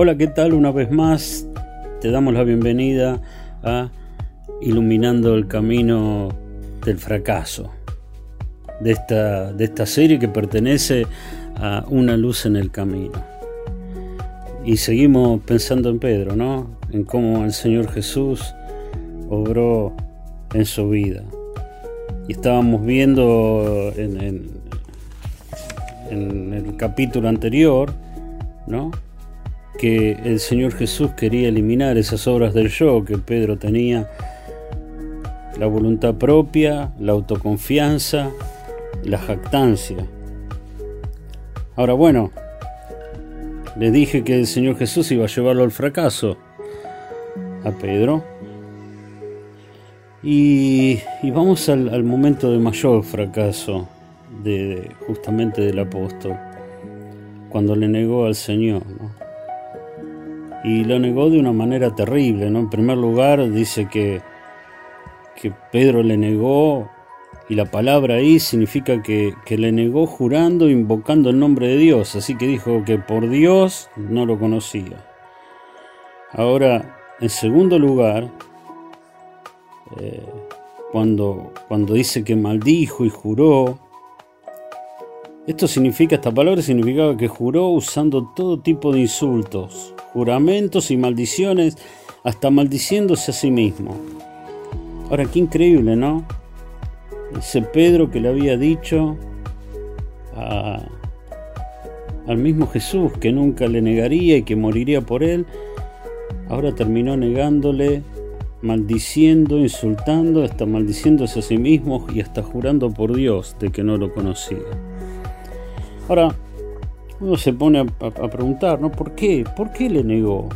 Hola, ¿qué tal? Una vez más te damos la bienvenida a Iluminando el Camino del Fracaso, de esta, de esta serie que pertenece a Una luz en el camino. Y seguimos pensando en Pedro, ¿no? En cómo el Señor Jesús obró en su vida. Y estábamos viendo en, en, en el capítulo anterior, ¿no? Que el Señor Jesús quería eliminar esas obras del yo que Pedro tenía, la voluntad propia, la autoconfianza, la jactancia. Ahora bueno, le dije que el Señor Jesús iba a llevarlo al fracaso a Pedro. Y, vamos al, momento de mayor fracaso de, justamente del apóstol, cuando le negó al Señor. ¿no? Y lo negó de una manera terrible. ¿no? En primer lugar, dice que, que Pedro le negó, y la palabra ahí significa que, que le negó jurando, invocando el nombre de Dios. Así que dijo que por Dios no lo conocía. Ahora, en segundo lugar, eh, cuando, cuando dice que maldijo y juró, esto significa, esta palabra significaba que juró usando todo tipo de insultos, juramentos y maldiciones, hasta maldiciéndose a sí mismo. Ahora, qué increíble, ¿no? Ese Pedro que le había dicho al mismo Jesús que nunca le negaría y que moriría por él, ahora terminó negándole, maldiciendo, insultando, hasta maldiciéndose a sí mismo y hasta jurando por Dios de que no lo conocía. Ahora, uno se pone a, preguntar, ¿no? ¿Por qué? ¿Por qué le negó?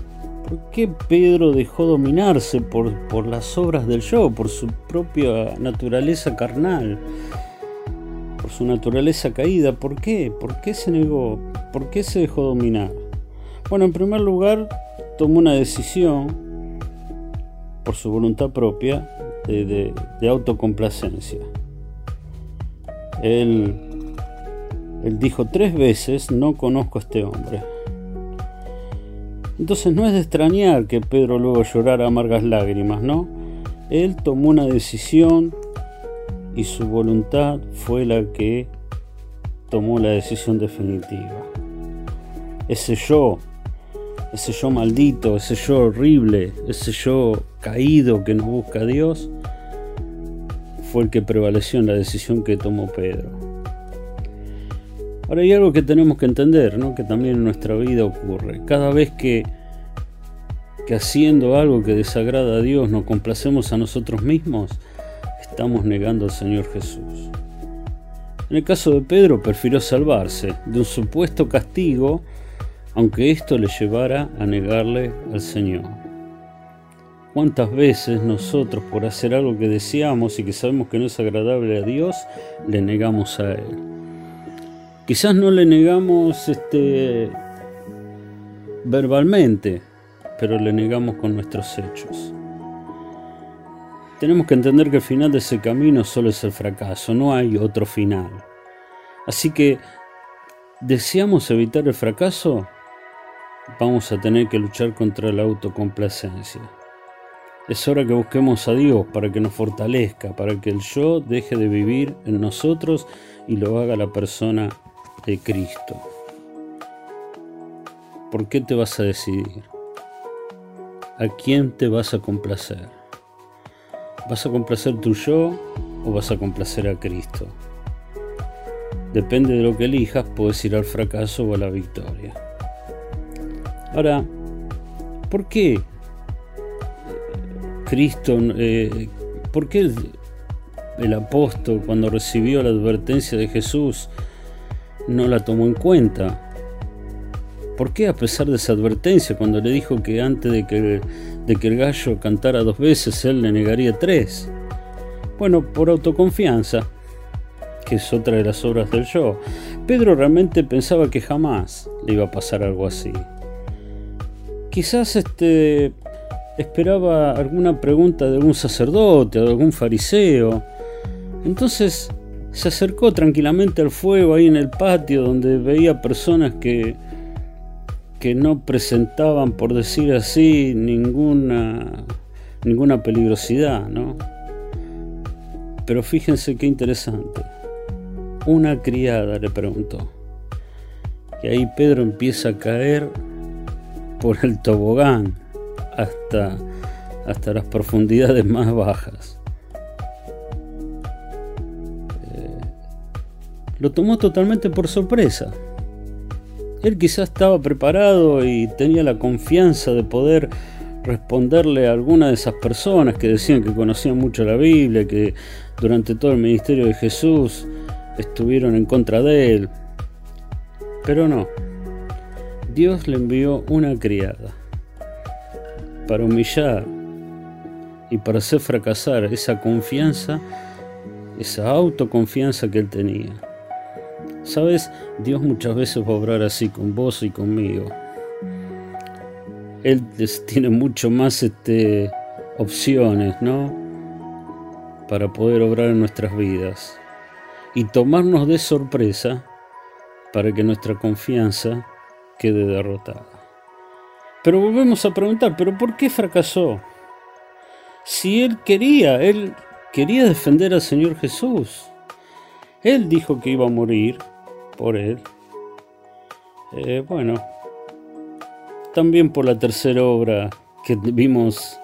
¿Por qué Pedro dejó dominarse por, por las obras del yo, por su propia naturaleza carnal, por su naturaleza caída? ¿Por qué? ¿Por qué se negó? ¿Por qué se dejó dominar? Bueno, en primer lugar, tomó una decisión por su voluntad propia de, de, de autocomplacencia. Él él dijo tres veces, no conozco a este hombre. Entonces no es de extrañar que Pedro luego llorara amargas lágrimas, ¿no? Él tomó una decisión y su voluntad fue la que tomó la decisión definitiva. Ese yo, ese yo maldito, ese yo horrible, ese yo caído que no busca a Dios, fue el que prevaleció en la decisión que tomó Pedro. Ahora hay algo que tenemos que entender, ¿no? que también en nuestra vida ocurre. Cada vez que, que haciendo algo que desagrada a Dios nos complacemos a nosotros mismos, estamos negando al Señor Jesús. En el caso de Pedro, prefirió salvarse de un supuesto castigo, aunque esto le llevara a negarle al Señor. ¿Cuántas veces nosotros, por hacer algo que deseamos y que sabemos que no es agradable a Dios, le negamos a Él? Quizás no le negamos este, verbalmente, pero le negamos con nuestros hechos. Tenemos que entender que el final de ese camino solo es el fracaso, no hay otro final. Así que, ¿deseamos evitar el fracaso? Vamos a tener que luchar contra la autocomplacencia. Es hora que busquemos a Dios para que nos fortalezca, para que el yo deje de vivir en nosotros y lo haga la persona de Cristo. ¿Por qué te vas a decidir? ¿A quién te vas a complacer? ¿Vas a complacer tu yo o vas a complacer a Cristo? Depende de lo que elijas, puedes ir al fracaso o a la victoria. Ahora, ¿por qué Cristo, eh, por qué el, el apóstol cuando recibió la advertencia de Jesús no la tomó en cuenta. ¿Por qué a pesar de esa advertencia, cuando le dijo que antes de que, el gallo cantara dos veces, él le negaría tres? Bueno, por autoconfianza, que es otra de las obras del yo. Pedro realmente pensaba que jamás le iba a pasar algo así. Quizás este esperaba alguna pregunta de algún sacerdote o de algún fariseo. Entonces se acercó tranquilamente al fuego ahí en el patio donde veía personas que, que no presentaban, por decir así, ninguna, ninguna peligrosidad, ¿no? Pero fíjense qué interesante. Una criada le preguntó. Y ahí Pedro empieza a caer por el tobogán hasta, hasta las profundidades más bajas. Lo tomó totalmente por sorpresa. Él quizás estaba preparado y tenía la confianza de poder responderle a alguna de esas personas que decían que conocían mucho la Biblia, que durante todo el ministerio de Jesús estuvieron en contra de él. Pero no, Dios le envió una criada para humillar y para hacer fracasar esa confianza, esa autoconfianza que él tenía. Sabes, Dios muchas veces va a obrar así con vos y conmigo. Él tiene mucho más este, opciones, ¿no? Para poder obrar en nuestras vidas. Y tomarnos de sorpresa para que nuestra confianza quede derrotada. Pero volvemos a preguntar, ¿pero por qué fracasó? Si él quería, él quería defender al Señor Jesús. Él dijo que iba a morir por él. Eh, bueno, también por la tercera obra que vimos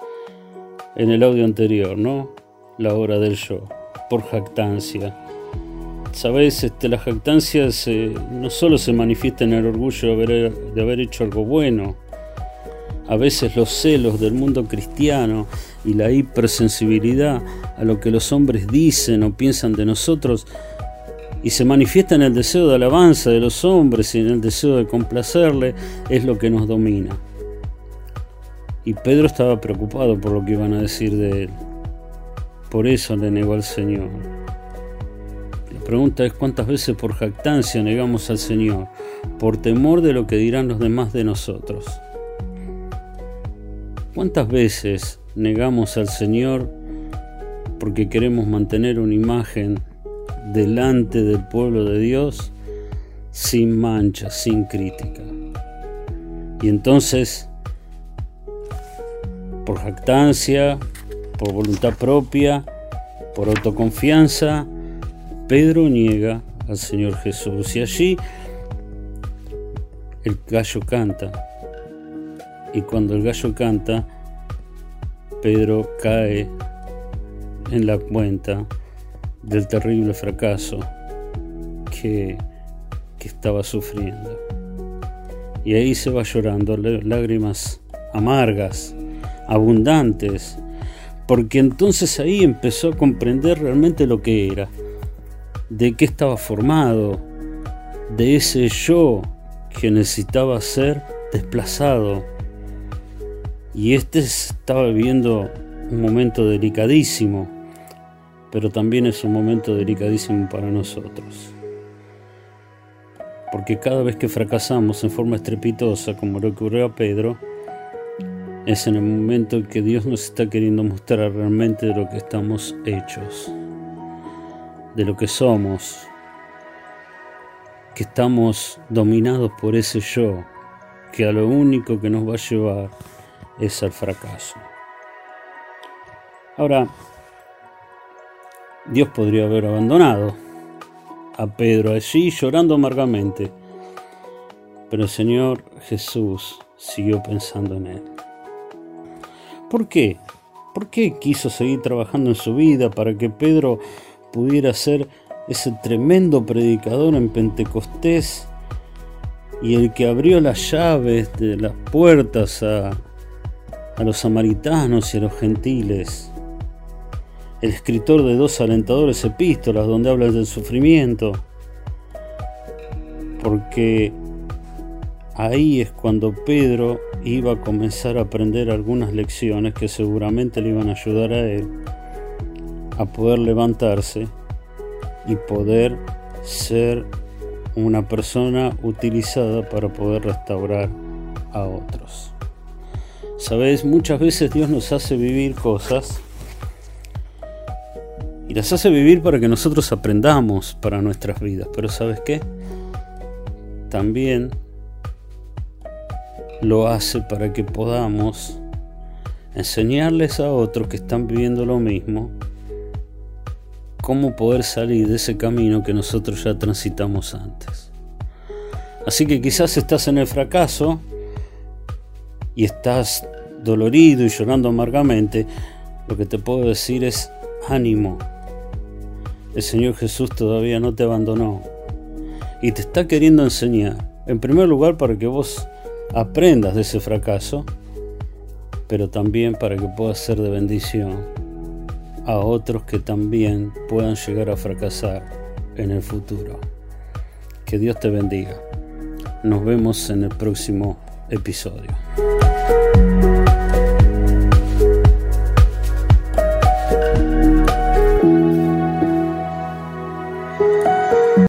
en el audio anterior, ¿no? La obra del yo, por jactancia. Sabes, este, la jactancia no solo se manifiesta en el orgullo de haber, de haber hecho algo bueno, a veces los celos del mundo cristiano y la hipersensibilidad a lo que los hombres dicen o piensan de nosotros y se manifiesta en el deseo de alabanza de los hombres y en el deseo de complacerle, es lo que nos domina. Y Pedro estaba preocupado por lo que iban a decir de él. Por eso le negó al Señor. La pregunta es cuántas veces por jactancia negamos al Señor, por temor de lo que dirán los demás de nosotros. ¿Cuántas veces negamos al Señor porque queremos mantener una imagen delante del pueblo de Dios sin mancha, sin crítica. Y entonces, por jactancia, por voluntad propia, por autoconfianza, Pedro niega al Señor Jesús. Y allí el gallo canta. Y cuando el gallo canta, Pedro cae en la cuenta del terrible fracaso que, que estaba sufriendo. Y ahí se va llorando lágrimas amargas, abundantes, porque entonces ahí empezó a comprender realmente lo que era, de qué estaba formado, de ese yo que necesitaba ser desplazado. Y este estaba viviendo un momento delicadísimo pero también es un momento delicadísimo para nosotros. Porque cada vez que fracasamos en forma estrepitosa, como le ocurrió a Pedro, es en el momento en que Dios nos está queriendo mostrar realmente de lo que estamos hechos, de lo que somos, que estamos dominados por ese yo, que a lo único que nos va a llevar es al fracaso. Ahora, Dios podría haber abandonado a Pedro allí llorando amargamente, pero el Señor Jesús siguió pensando en él. ¿Por qué? ¿Por qué quiso seguir trabajando en su vida para que Pedro pudiera ser ese tremendo predicador en Pentecostés y el que abrió las llaves de las puertas a, a los samaritanos y a los gentiles? El escritor de dos alentadores epístolas donde habla del sufrimiento, porque ahí es cuando Pedro iba a comenzar a aprender algunas lecciones que seguramente le iban a ayudar a él a poder levantarse y poder ser una persona utilizada para poder restaurar a otros. Sabes, muchas veces Dios nos hace vivir cosas y las hace vivir para que nosotros aprendamos para nuestras vidas. Pero ¿sabes qué? También lo hace para que podamos enseñarles a otros que están viviendo lo mismo cómo poder salir de ese camino que nosotros ya transitamos antes. Así que quizás estás en el fracaso y estás dolorido y llorando amargamente, lo que te puedo decir es ánimo. El Señor Jesús todavía no te abandonó y te está queriendo enseñar. En primer lugar para que vos aprendas de ese fracaso, pero también para que puedas ser de bendición a otros que también puedan llegar a fracasar en el futuro. Que Dios te bendiga. Nos vemos en el próximo episodio.